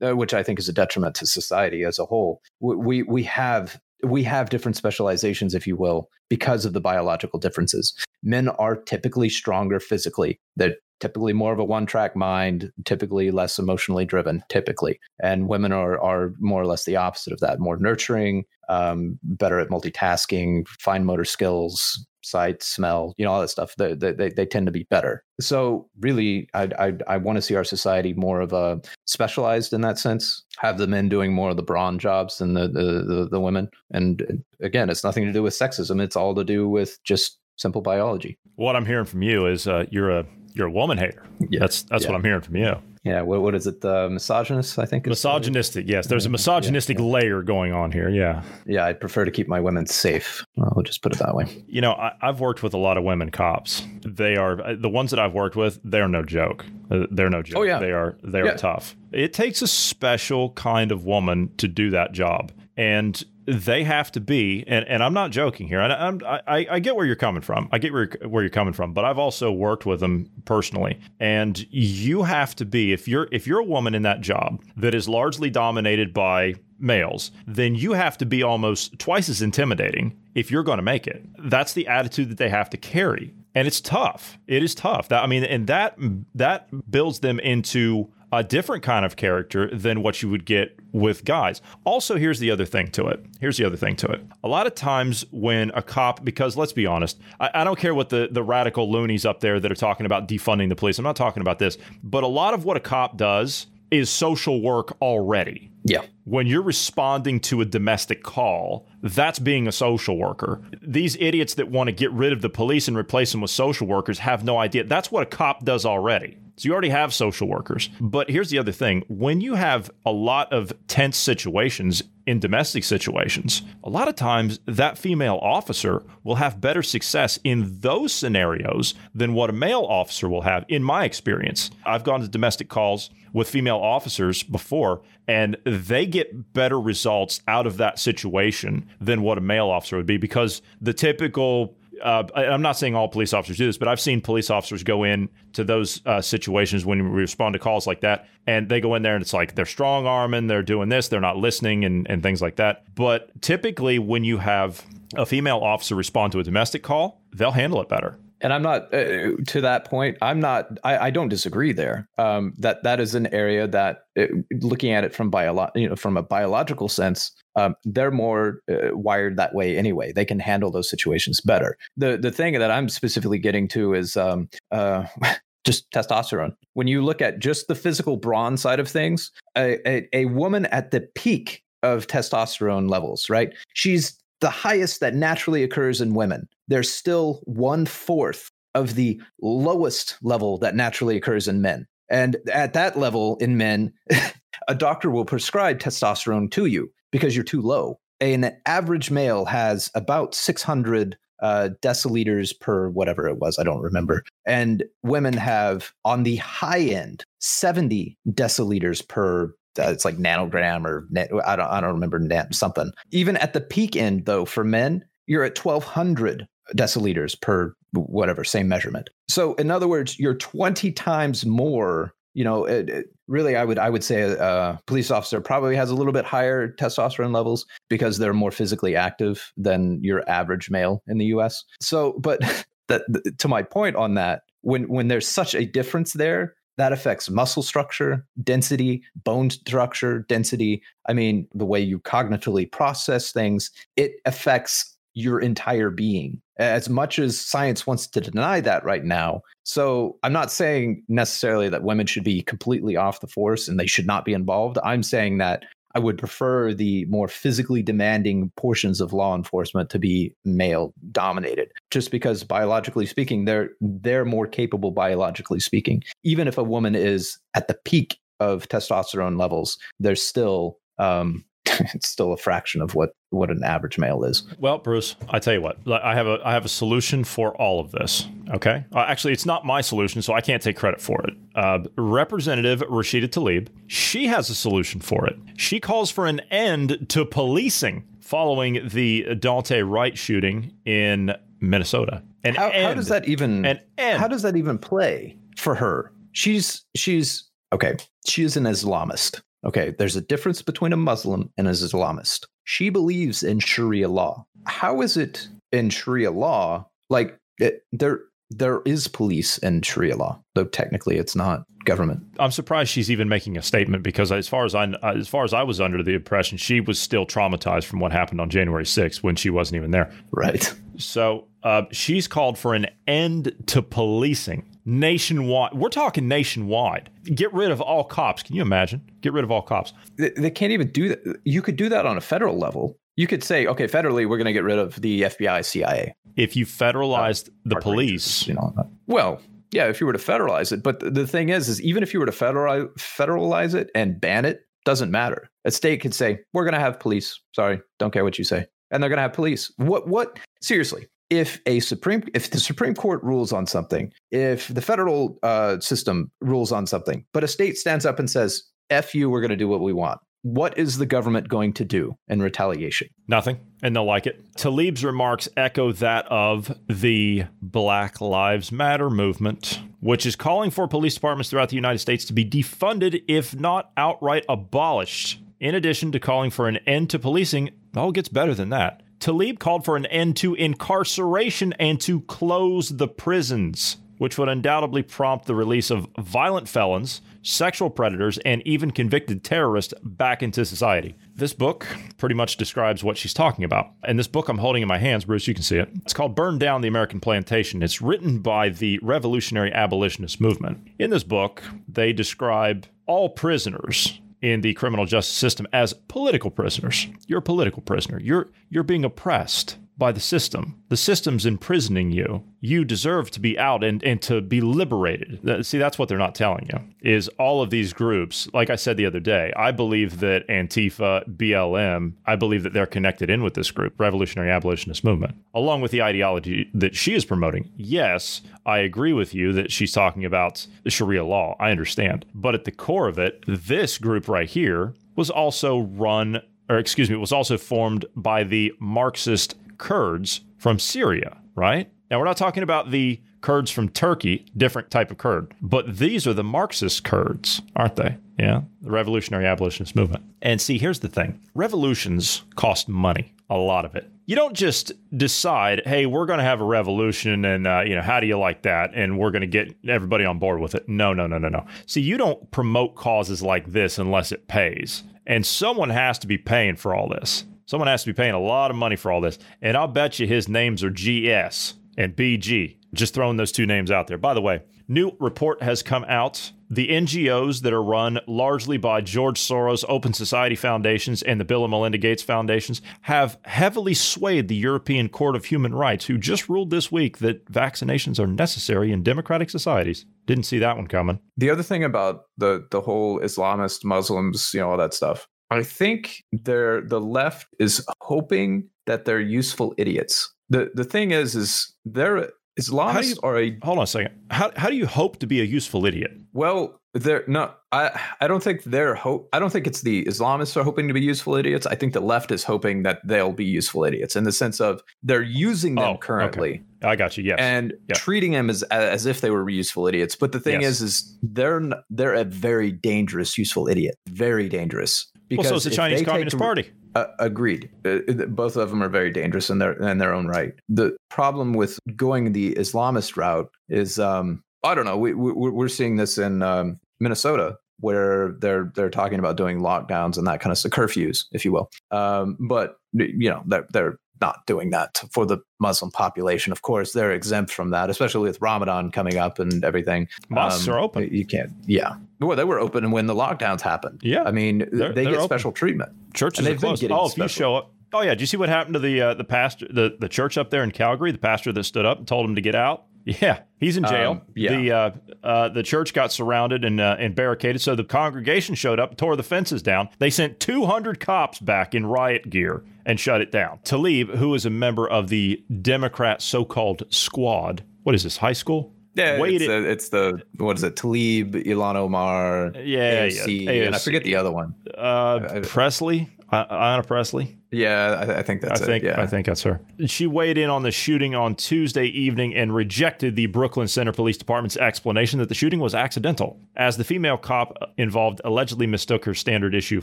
which I think is a detriment to society as a whole. We we have we have different specializations, if you will, because of the biological differences. Men are typically stronger physically. They're typically more of a one-track mind, typically less emotionally driven, typically. And women are are more or less the opposite of that, more nurturing, um, better at multitasking, fine motor skills, sight, smell, you know, all that stuff. They, they, they tend to be better. So really, I, I, I want to see our society more of a specialized in that sense, have the men doing more of the brawn jobs than the, the, the, the women. And again, it's nothing to do with sexism. It's all to do with just simple biology. What I'm hearing from you is uh, you're a, you're a woman hater. Yeah. That's, that's yeah. what I'm hearing from you. Yeah, what, what is it? The uh, misogynist, I think. Misogynistic, yes. There's a misogynistic yeah, layer going on here. Yeah. Yeah, I'd prefer to keep my women safe. I'll just put it that way. You know, I, have worked with a lot of women cops. They are uh, the ones that I've worked with. They're no joke. Uh, they're no joke. Oh yeah, they are. They are tough. It takes a special kind of woman to do that job and they have to be and, and i'm not joking here. And I'm, I, I get where you're coming from. I get where you're, where you're coming from but i've also worked with them personally. And you have to be if you're if you're a woman in that job that is largely dominated by males then you have to be almost twice as intimidating if you're going to make it. That's the attitude that they have to carry. And it's tough. It is tough. That i mean and that that builds them into a different kind of character than what you would get with guys. Also, here's the other thing to it. Here's the other thing to it. A lot of times when a cop, because let's be honest, I, I, don't care what the, the radical loonies up there that are talking about defunding the police, I'm not talking about this, but a lot of what a cop does is social work already. Yeah. When you're responding to a domestic call, that's being a social worker. These idiots that want to get rid of the police and replace them with social workers have no idea. That's what a cop does already. So you already have social workers. But here's the other thing when you have a lot of tense situations in domestic situations, a lot of times that female officer will have better success in those scenarios than what a male officer will have, in my experience. I've gone to domestic calls with female officers before, and they get better results out of that situation than what a male officer would be because the typical uh, I'm not saying all police officers do this, but I've seen police officers go in to those uh, situations when we respond to calls like that, and they go in there and it's like they're strong arming, they're doing this, they're not listening, and, and things like that. But typically, when you have a female officer respond to a domestic call, they'll handle it better and I'm not uh, to that point. I'm not. I, I don't disagree there. Um, that that is an area that, it, uh, looking at it from bio, you know, from a biological sense, um, they're more uh, wired that way anyway. They can handle those situations better. The the thing that I'm specifically getting to is um, uh, just testosterone. When you look at just the physical brawn side of things, a, a, a woman at the peak of testosterone levels, right? She's the highest that naturally occurs in women there's still one fourth of the lowest level that naturally occurs in men. And at that level in men, a doctor will prescribe testosterone to you because you're too low. An average male has about 600 uh, deciliters per whatever it was. I don't remember. And women have on the high end 70 deciliters per. Uh, it's like nanogram or net, I don't I don't remember net, something. Even at the peak end though, for men, you're at 1200 deciliters per whatever same measurement. So in other words, you're 20 times more. You know, it, it, really, I would I would say a police officer probably has a little bit higher testosterone levels because they're more physically active than your average male in the U.S. So, but that to my point on that, when when there's such a difference there, that affects muscle structure, density, bone structure, density. I mean, the way you cognitively process things. It affects your entire being as much as science wants to deny that right now. So I'm not saying necessarily that women should be completely off the force and they should not be involved. I'm saying that I would prefer the more physically demanding portions of law enforcement to be male dominated just because biologically speaking they're they're more capable biologically speaking. Even if a woman is at the peak of testosterone levels they're still um, it's still a fraction of what what an average male is. Well, Bruce, I tell you what, I have a I have a solution for all of this. Okay, uh, actually, it's not my solution, so I can't take credit for it. Uh, Representative Rashida Tlaib, she has a solution for it. She calls for an end to policing following the Daunte Wright shooting in Minnesota. And how, how does that even? And how does that even play for her? She's she's okay. She is an Islamist. Okay, there's a difference between a Muslim and an Islamist. She believes in Sharia law. How is it in Sharia law? Like it, there, there is police in Sharia law, though technically it's not government. I'm surprised she's even making a statement because, as far as I, as far as I was under the impression, she was still traumatized from what happened on January 6th when she wasn't even there. Right. So uh, she's called for an end to policing nationwide. We're talking nationwide. Get rid of all cops. Can you imagine? Get rid of all cops. They, they can't even do that. You could do that on a federal level. You could say, okay, federally, we're going to get rid of the FBI, CIA. If you federalized uh, the police, you know, well, yeah, if you were to federalize it. But the, the thing is, is even if you were to federalize, federalize it and ban it, doesn't matter. A state could say, we're going to have police. Sorry, don't care what you say. And they're going to have police. What, what, seriously, if a supreme if the supreme court rules on something if the federal uh, system rules on something but a state stands up and says f you we're going to do what we want what is the government going to do in retaliation? Nothing, and they'll like it. Tlaib's remarks echo that of the Black Lives Matter movement, which is calling for police departments throughout the United States to be defunded, if not outright abolished. In addition to calling for an end to policing, it gets better than that. Tlaib called for an end to incarceration and to close the prisons which would undoubtedly prompt the release of violent felons, sexual predators, and even convicted terrorists back into society. This book pretty much describes what she's talking about. And this book I'm holding in my hands, Bruce, you can see it. It's called Burn Down the American Plantation. It's written by the Revolutionary Abolitionist Movement. In this book, they describe all prisoners in the criminal justice system as political prisoners. You're a political prisoner. You're you're being oppressed by the system. The system's imprisoning you. You deserve to be out and, and to be liberated. See, that's what they're not telling you. Is all of these groups, like I said the other day, I believe that Antifa, BLM, I believe that they're connected in with this group, Revolutionary Abolitionist Movement, along with the ideology that she is promoting. Yes, I agree with you that she's talking about Sharia law. I understand. But at the core of it, this group right here was also run or excuse me, was also formed by the Marxist Kurds from Syria, right? Now, we're not talking about the Kurds from Turkey, different type of Kurd, but these are the Marxist Kurds, aren't they? Yeah, the Revolutionary Abolitionist Movement. And see, here's the thing revolutions cost money, a lot of it. You don't just decide, hey, we're going to have a revolution, and uh, you know, how do you like that? And we're going to get everybody on board with it. No, no, no, no, no. See, you don't promote causes like this unless it pays, and someone has to be paying for all this. Someone has to be paying a lot of money for all this. And I'll bet you his names are GS and BG. Just throwing those two names out there. By the way, new report has come out. The NGOs that are run largely by George Soros, Open Society Foundations, and the Bill and Melinda Gates Foundations have heavily swayed the European Court of Human Rights, who just ruled this week that vaccinations are necessary in democratic societies. Didn't see that one coming. The other thing about the the whole Islamist Muslims, you know, all that stuff. I think they're the left is hoping that they're useful idiots. The the thing is, is they're Islamists you, are a hold on a second. How how do you hope to be a useful idiot? Well, they're no, I I don't think they're hope. I don't think it's the Islamists are hoping to be useful idiots. I think the left is hoping that they'll be useful idiots in the sense of they're using them oh, currently. Okay. I got you. Yes, and yep. treating them as as if they were useful idiots. But the thing yes. is, is they're they're a very dangerous useful idiot. Very dangerous. Because well, so is the Chinese Communist Party. Uh, agreed. Uh, both of them are very dangerous in their in their own right. The problem with going the Islamist route is, um, I don't know. We, we we're seeing this in um, Minnesota where they're they're talking about doing lockdowns and that kind of stuff, curfews, if you will. Um, but you know they're they're not doing that for the Muslim population. Of course, they're exempt from that, especially with Ramadan coming up and everything. Mosques um, are open. You can't. Yeah. Well, they were open when the lockdowns happened. Yeah. I mean, they're, they they're get open. special treatment. Churches are closed. Oh, if you show up. Oh yeah. Do you see what happened to the uh, the pastor, the the church up there in Calgary? The pastor that stood up and told him to get out. Yeah, he's in jail. Um, yeah. The uh, uh, the church got surrounded and uh, and barricaded, so the congregation showed up, tore the fences down. They sent 200 cops back in riot gear and shut it down. Tlaib, who is a member of the Democrat so-called squad, what is this high school? Yeah, it's, a, it's, the what is it? Tlaib, Ilhan Omar, yeah, AOC, yeah, AOC. and I forget the other one. Uh, Pressley, Ayanna Pressley. Yeah, I, I, think that's I think, it. Yeah. I think that's her. She weighed in on the shooting on Tuesday evening and rejected the Brooklyn Center Police Department's explanation that the shooting was accidental, as the female cop involved allegedly mistook her standard issue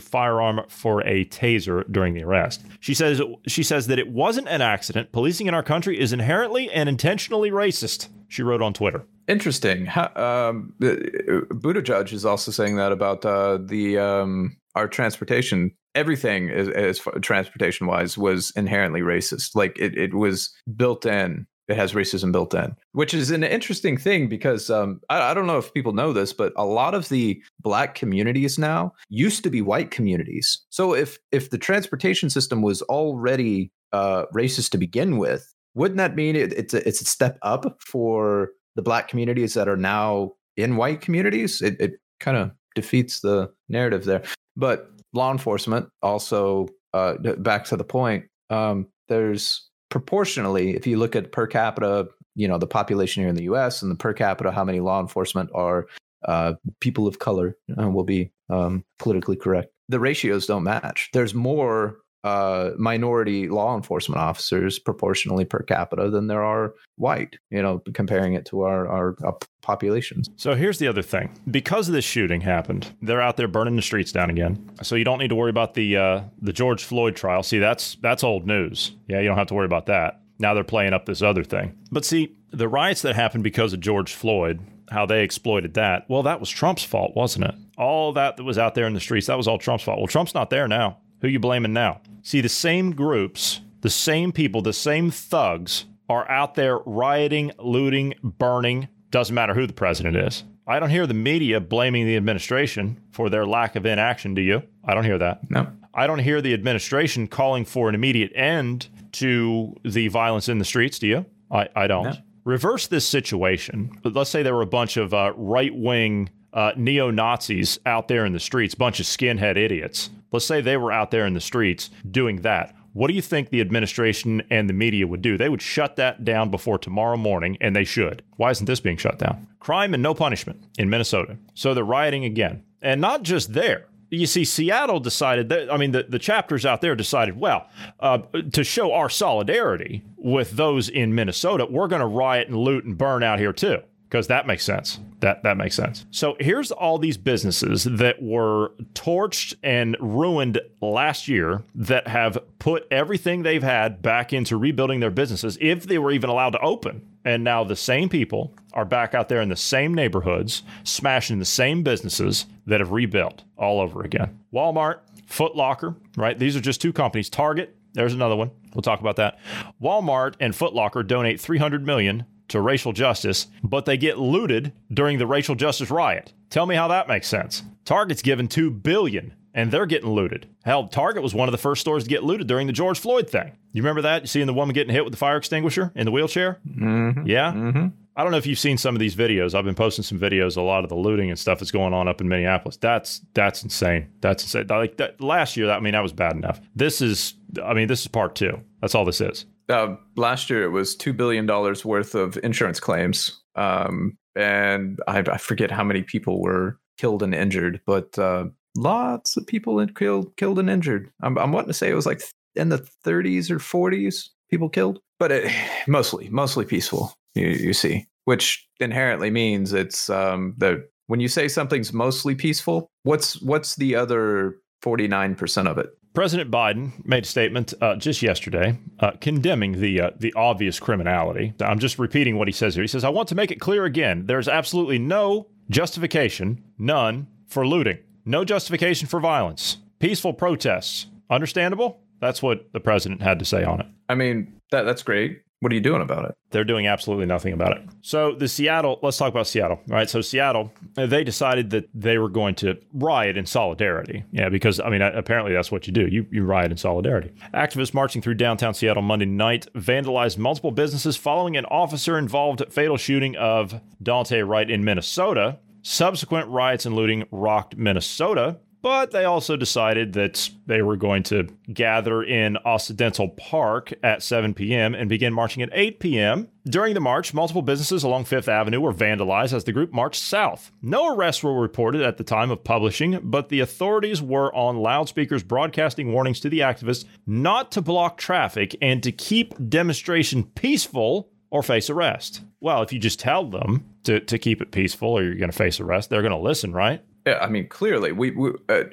firearm for a taser during the arrest. She says she says that it wasn't an accident. Policing in our country is inherently and intentionally racist. She wrote on Twitter. Interesting. um, Buttigieg is also saying that about uh, the um, our transportation everything as, as transportation wise was inherently racist. Like it, it was built in. It has racism built in which is an interesting thing because um, I, I, don't know if people know this but a lot of the black communities now used to be white communities. So if if the transportation system was already uh, racist to begin with wouldn't that mean it, it's a, it's a step up for the black communities that are now in white communities? It, it kind of defeats the narrative there. But law enforcement also uh, back to the point um, there's proportionally if you look at per capita you know the population here in the us and the per capita how many law enforcement are uh, people of color uh, will be um, politically correct the ratios don't match. There's more uh, minority law enforcement officers proportionally per capita than there are white, you know, comparing it to our, our, our, populations. So here's the other thing. Because this shooting happened, they're out there burning the streets down again. So you don't need to worry about the uh, the George Floyd trial. See, that's that's old news. Yeah, you don't have to worry about that. Now they're playing up this other thing. But see, the riots that happened because of George Floyd, how they exploited that, well, that was Trump's fault, wasn't it? All that that was out there in the streets, that was all Trump's fault. Well, Trump's not there now. Who you blaming now? See, the same groups, the same people, the same thugs are out there rioting, looting, burning. Doesn't matter who the president is. I don't hear the media blaming the administration for their lack of inaction, do you? I don't hear that. No. I don't hear the administration calling for an immediate end to the violence in the streets, do you? I, I don't. No. Reverse this situation. Let's say there were a bunch of uh, right wing uh, neo Nazis out there in the streets, bunch of skinhead idiots. Let's say they were out there in the streets doing that. What do you think the administration and the media would do? They would shut that down before tomorrow morning, and they should. Why isn't this being shut down? Crime and no punishment in Minnesota. So they're rioting again. And not just there. You see, Seattle decided that, I mean, the, the chapters out there decided, well, uh, to show our solidarity with those in Minnesota, we're going to riot and loot and burn out here too because that makes sense. That that makes sense. So here's all these businesses that were torched and ruined last year that have put everything they've had back into rebuilding their businesses if they were even allowed to open. And now the same people are back out there in the same neighborhoods, smashing the same businesses that have rebuilt all over again. Walmart, Foot Locker, right? These are just two companies. Target, there's another one. We'll talk about that. Walmart and Foot Locker donate 300 million to racial justice, but they get looted during the racial justice riot. Tell me how that makes sense. Target's given 2 billion and they're getting looted. Hell, Target was one of the first stores to get looted during the George Floyd thing. You remember that? You seeing the woman getting hit with the fire extinguisher in the wheelchair? Mm-hmm. Yeah. Mm-hmm. I don't know if you've seen some of these videos. I've been posting some videos, a lot of the looting and stuff that's going on up in Minneapolis. That's that's insane. That's insane. Like that, last year, I mean, that was bad enough. This is, I mean, this is part two. That's all this is. Uh, last year, it was two billion dollars worth of insurance claims, um, and I, I, forget how many people were killed and injured, but uh, lots of people killed, killed and injured. I'm, I'm wanting to say it was like in the 30s or 40s, people killed, but it, mostly, mostly peaceful. You, you see, which inherently means it's um, the when you say something's mostly peaceful, what's what's the other 49% of it? President Biden made a statement uh, just yesterday uh, condemning the uh, the obvious criminality. I'm just repeating what he says here. He says, "I want to make it clear again: there's absolutely no justification, none, for looting, no justification for violence, peaceful protests. Understandable? That's what the president had to say on it. I mean, that that's great. What are you doing about it? They're doing absolutely nothing about it. So the Seattle, let's talk about Seattle, right? So Seattle, they decided that they were going to riot in solidarity. Yeah, because I mean, apparently that's what you do. You you riot in solidarity. Activists marching through downtown Seattle Monday night vandalized multiple businesses following an officer-involved fatal shooting of Daunte Wright in Minnesota. Subsequent riots and looting rocked Minnesota but they also decided that they were going to gather in Occidental Park at 7 p.m. and begin marching at 8 p.m. During the march, multiple businesses along Fifth Avenue were vandalized as the group marched south. No arrests were reported at the time of publishing, but the authorities were on loudspeakers broadcasting warnings to the activists not to block traffic and to keep demonstration peaceful or face arrest. Well, if you just tell them to, to keep it peaceful or you're going to face arrest, they're going to listen, right? Yeah, I mean, clearly, we, we uh,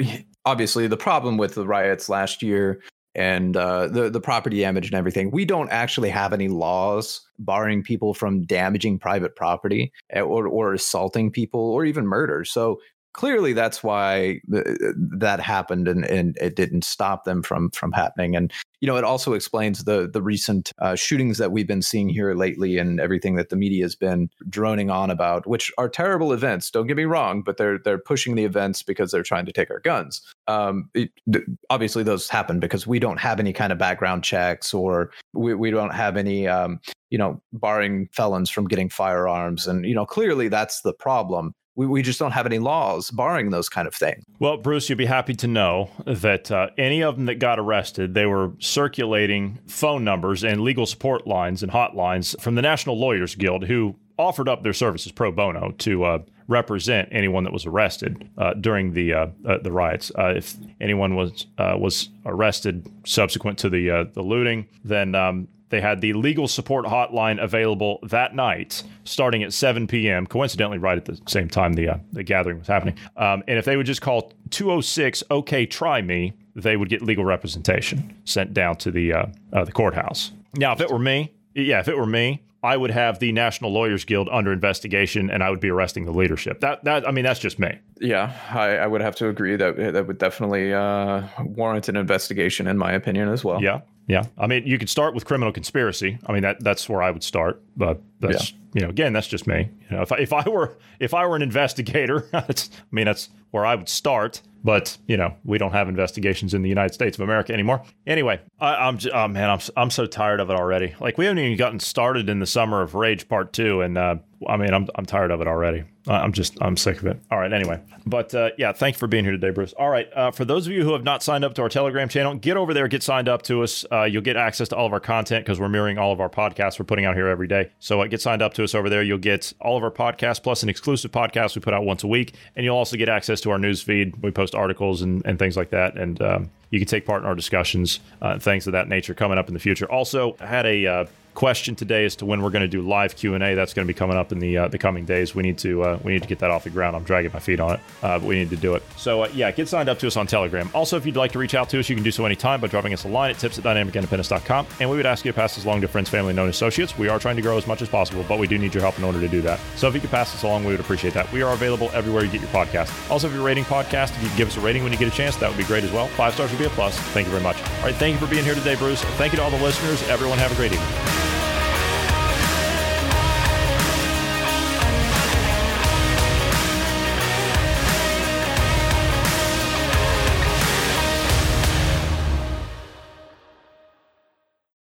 obviously the problem with the riots last year and uh, the the property damage and everything. We don't actually have any laws barring people from damaging private property eh, or or assaulting people or even murder. So clearly that's why that happened and, and it didn't stop them from from happening. And you know it also explains the the recent uh, shootings that we've been seeing here lately and everything that the media has been droning on about which are terrible events. Don't get me wrong but they're they're pushing the events because they're trying to take our guns. Um, it, obviously those happen because we don't have any kind of background checks or we, we don't have any um, you know barring felons from getting firearms. And you know clearly that's the problem we, we just don't have any laws barring those kind of things. Well, Bruce, you'd be happy to know that uh, any of them that got arrested, they were circulating phone numbers and legal support lines and hotlines from the National Lawyers Guild, who offered up their services pro bono to uh, represent anyone that was arrested uh, during the uh, uh, the riots. Uh, if anyone was uh, was arrested subsequent to the the looting, then um, they had the legal support hotline available that night, starting at 7 p.m. Coincidentally, right at the same time the uh, the gathering was happening. Um, and if they would just call 206 OK Try Me, they would get legal representation sent down to the uh, uh, the courthouse. Now, if it were me, yeah, if it were me, I would have the National Lawyers Guild under investigation, and I would be arresting the leadership. That that I mean, that's just me. Yeah, I, I would have to agree that that would definitely uh, warrant an investigation, in my opinion, as well. Yeah, yeah, I mean, you could start with criminal conspiracy. I mean, that that's where I would start. But that's yeah. you know, again, that's just me. You know, if I, if I were if I were an investigator, that's I mean, that's where I would start. But you know, we don't have investigations in the United States of America anymore. Anyway, I, am oh man, I'm I'm so tired of it already. Like we haven't even gotten started in the summer of Rage Part Two, and uh, I mean, I'm I'm tired of it already. I'm just I'm sick of it. All right, anyway, but uh, yeah, thank you for being here today, Bruce. All right, uh, for those of you who have not signed up to our Telegram channel, get over there, get signed up to us. Uh, you'll get access to all of our content because we're mirroring all of our podcasts we're putting out here every day. So uh, get signed up to us over there. You'll get all of our podcasts plus an exclusive podcast we put out once a week, and you'll also get access to our news feed. We post articles and, and things like that, and um, you can take part in our discussions, uh, things of that nature coming up in the future. Also, I had a uh, question today as to when we're going to do live Q and A. That's going to be coming up in the uh, the coming days. We need to uh, we need to get that off the ground. I'm dragging my feet on it, uh, but we need to do it. So uh, yeah, get signed up to us on Telegram. Also, if you'd like to reach out to us, you can do so anytime by dropping us a line at tips at dynamicindependence.com, and we would ask you to pass this along to friends, family, known associates. We are trying to grow as much as possible, but we do need your help in order to do that. So if you could pass this along, we would appreciate that. We are available everywhere you get your podcast. Also, if you're rating podcast, if you give us a rating when you get a chance, that would be great as well. Five stars would be a plus. Thank you very much. All right, thank you for being here today, Bruce. Thank you to all the listeners. Everyone, have a great evening.